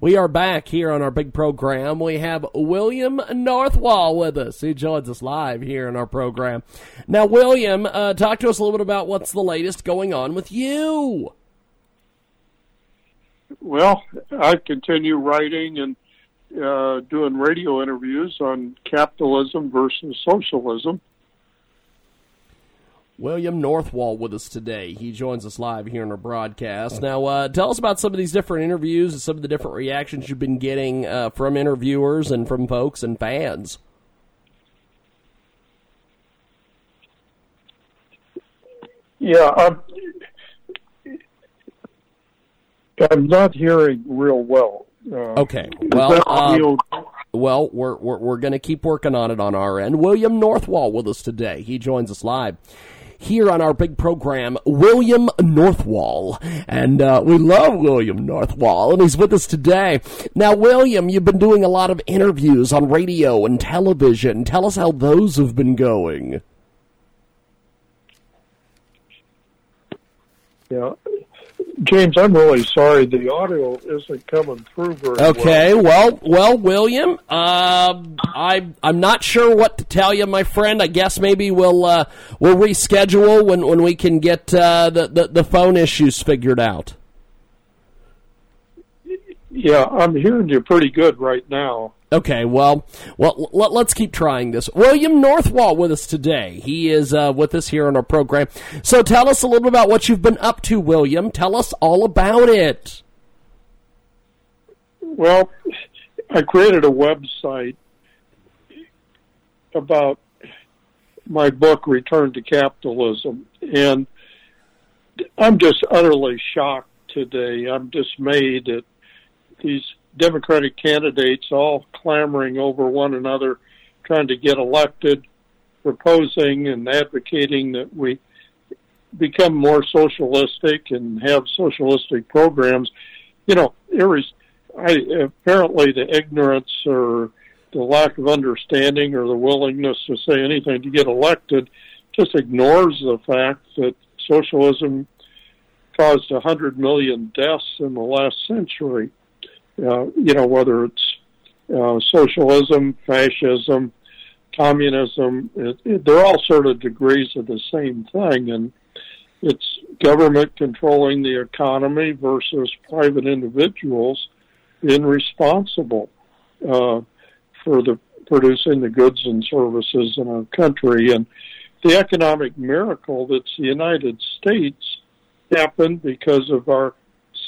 We are back here on our big program. We have William Northwall with us. He joins us live here in our program. Now, William, uh, talk to us a little bit about what's the latest going on with you. Well, I continue writing and uh, doing radio interviews on capitalism versus socialism. William Northwall with us today. He joins us live here in our broadcast. Now, uh, tell us about some of these different interviews and some of the different reactions you've been getting uh, from interviewers and from folks and fans. Yeah, I'm, I'm not hearing real well. Uh, okay, well, well, we're we're, we're going to keep working on it on our end. William Northwall with us today. He joins us live here on our big program, William Northwall. And uh, we love William Northwall, and he's with us today. Now, William, you've been doing a lot of interviews on radio and television. Tell us how those have been going. Yeah, James, I'm really sorry. The audio isn't coming through very okay, well. Okay, well, well, William, uh, I I'm not sure what to tell you, my friend. I guess maybe we'll uh, we'll reschedule when, when we can get uh, the, the the phone issues figured out. Yeah, I'm hearing you pretty good right now. Okay, well, well, let, us keep trying this. William Northwall with us today. He is uh, with us here on our program. So tell us a little bit about what you've been up to, William. Tell us all about it. Well, I created a website about my book, Return to Capitalism, and I'm just utterly shocked today. I'm dismayed at these Democratic candidates all clamoring over one another, trying to get elected, proposing and advocating that we become more socialistic and have socialistic programs. You know, was, I, apparently the ignorance or the lack of understanding or the willingness to say anything to get elected just ignores the fact that socialism caused a hundred million deaths in the last century uh, you know, whether it's uh, socialism, fascism, communism, it, it, they're all sort of degrees of the same thing. And it's government controlling the economy versus private individuals being responsible uh, for the producing the goods and services in our country. And the economic miracle that's the United States happened because of our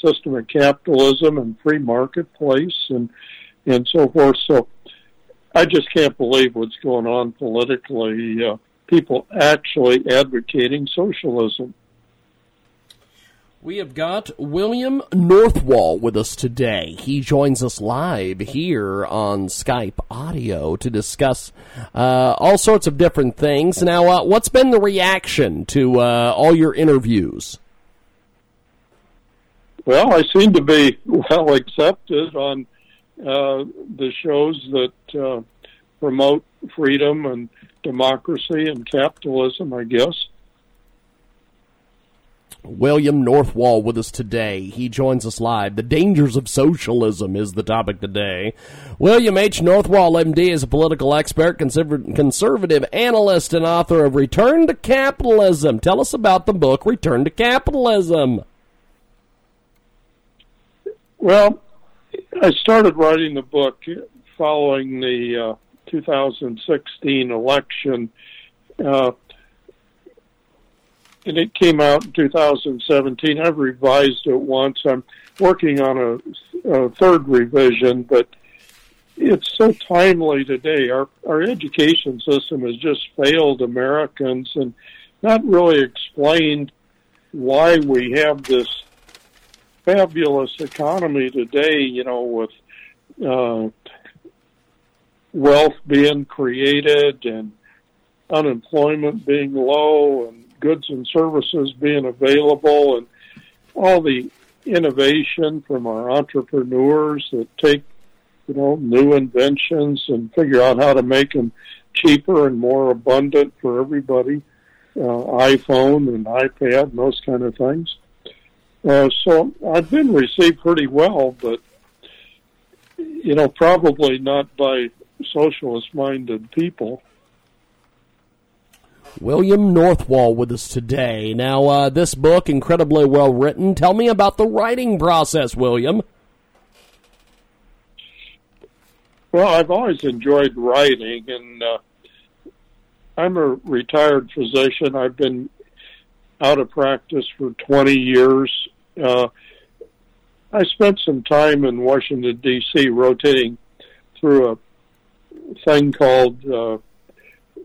system of capitalism and free marketplace and and so forth. So I just can't believe what's going on politically. Uh, people actually advocating socialism. We have got William Northwall with us today. He joins us live here on Skype audio to discuss uh, all sorts of different things. Now, uh, what's been the reaction to uh, all your interviews? Well, I seem to be well accepted on uh, the shows that uh, promote freedom and democracy and capitalism, I guess. William Northwall with us today. He joins us live. The dangers of socialism is the topic today. William H. Northwall, MD, is a political expert, conservative analyst, and author of Return to Capitalism. Tell us about the book Return to Capitalism. Well, I started writing the book following the uh, 2016 election, uh, and it came out in 2017. I've revised it once. I'm working on a, a third revision, but it's so timely today. Our our education system has just failed Americans and not really explained why we have this fabulous economy today, you know, with uh, wealth being created and unemployment being low and goods and services being available and all the innovation from our entrepreneurs that take, you know, new inventions and figure out how to make them cheaper and more abundant for everybody. Uh, iPhone and iPad and those kind of things. Uh, so I've been received pretty well, but you know, probably not by socialist minded people. William Northwall with us today. Now, uh, this book, incredibly well written. Tell me about the writing process, William. Well, I've always enjoyed writing, and uh, I'm a retired physician. I've been out of practice for 20 years. Uh, I spent some time in Washington, D.C., rotating through a thing called uh,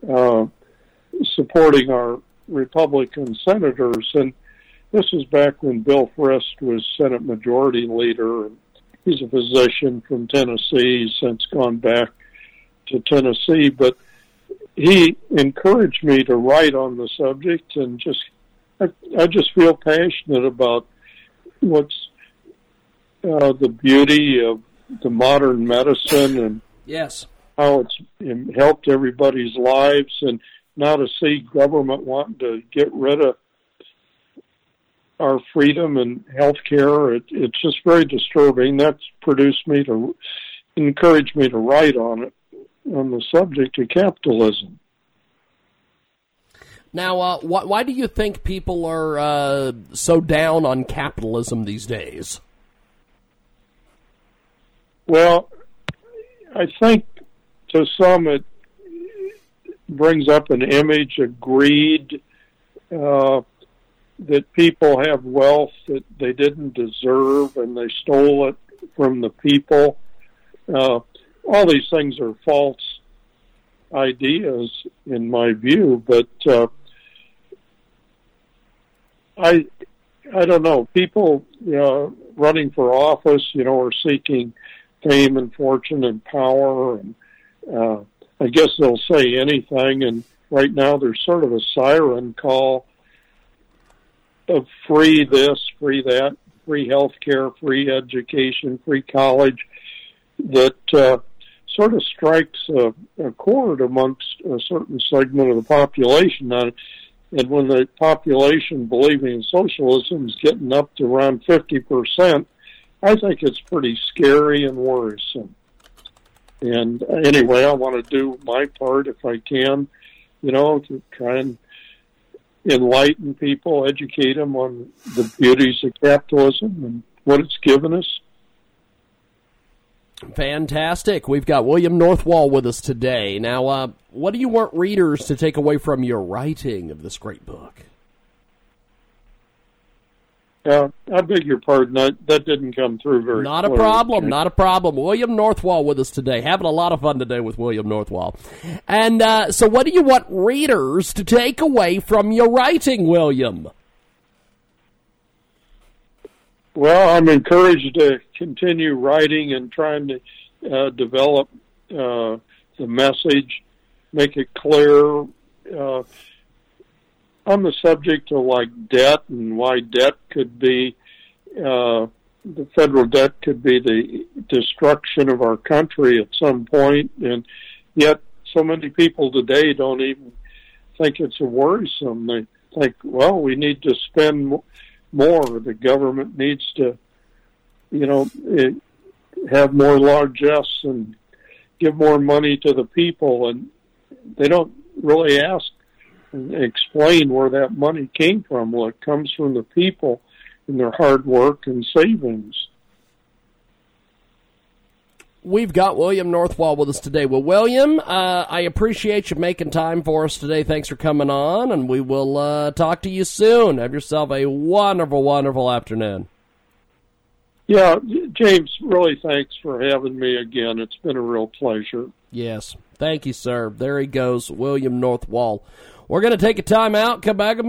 uh, supporting our Republican senators. And this was back when Bill Frist was Senate Majority Leader. He's a physician from Tennessee, He's since gone back to Tennessee, but he encouraged me to write on the subject and just I, I just feel passionate about what's uh, the beauty of the modern medicine and yes. how it's helped everybody's lives and now to see government wanting to get rid of our freedom and health care it, it's just very disturbing. That's produced me to encourage me to write on it on the subject of capitalism now, uh, wh- why do you think people are uh, so down on capitalism these days? Well, I think to some it brings up an image of greed, uh, that people have wealth that they didn't deserve and they stole it from the people. Uh, all these things are false ideas in my view, but uh, I I don't know. People you know, running for office, you know, are seeking fame and fortune and power, and uh, I guess they'll say anything. And right now, there's sort of a siren call of free this, free that, free health care, free education, free college that uh, sort of strikes a, a chord amongst a certain segment of the population. Now, and when the population believing in socialism is getting up to around 50%, I think it's pretty scary and worrisome. And anyway, I want to do my part if I can, you know, to try and enlighten people, educate them on the beauties of capitalism and what it's given us. Fantastic. We've got William Northwall with us today. Now, uh, what do you want readers to take away from your writing of this great book? Uh, I beg your pardon. That, that didn't come through very. Not a problem. Not a problem. William Northwall with us today. Having a lot of fun today with William Northwall. And uh, so, what do you want readers to take away from your writing, William? Well, I'm encouraged to continue writing and trying to uh, develop uh, the message, make it clear. Uh, on the subject of like debt and why debt could be uh, the federal debt could be the destruction of our country at some point, and yet so many people today don't even think it's a worrisome. They think, well, we need to spend more. The government needs to, you know, it, have more largesse and give more money to the people, and they don't really ask and explain where that money came from. Well, it comes from the people and their hard work and savings. We've got William Northwall with us today. Well, William, uh, I appreciate you making time for us today. Thanks for coming on, and we will uh, talk to you soon. Have yourself a wonderful, wonderful afternoon. Yeah, James, really thanks for having me again. It's been a real pleasure. Yes. Thank you, sir. There he goes, William Northwall. We're going to take a time out, come back a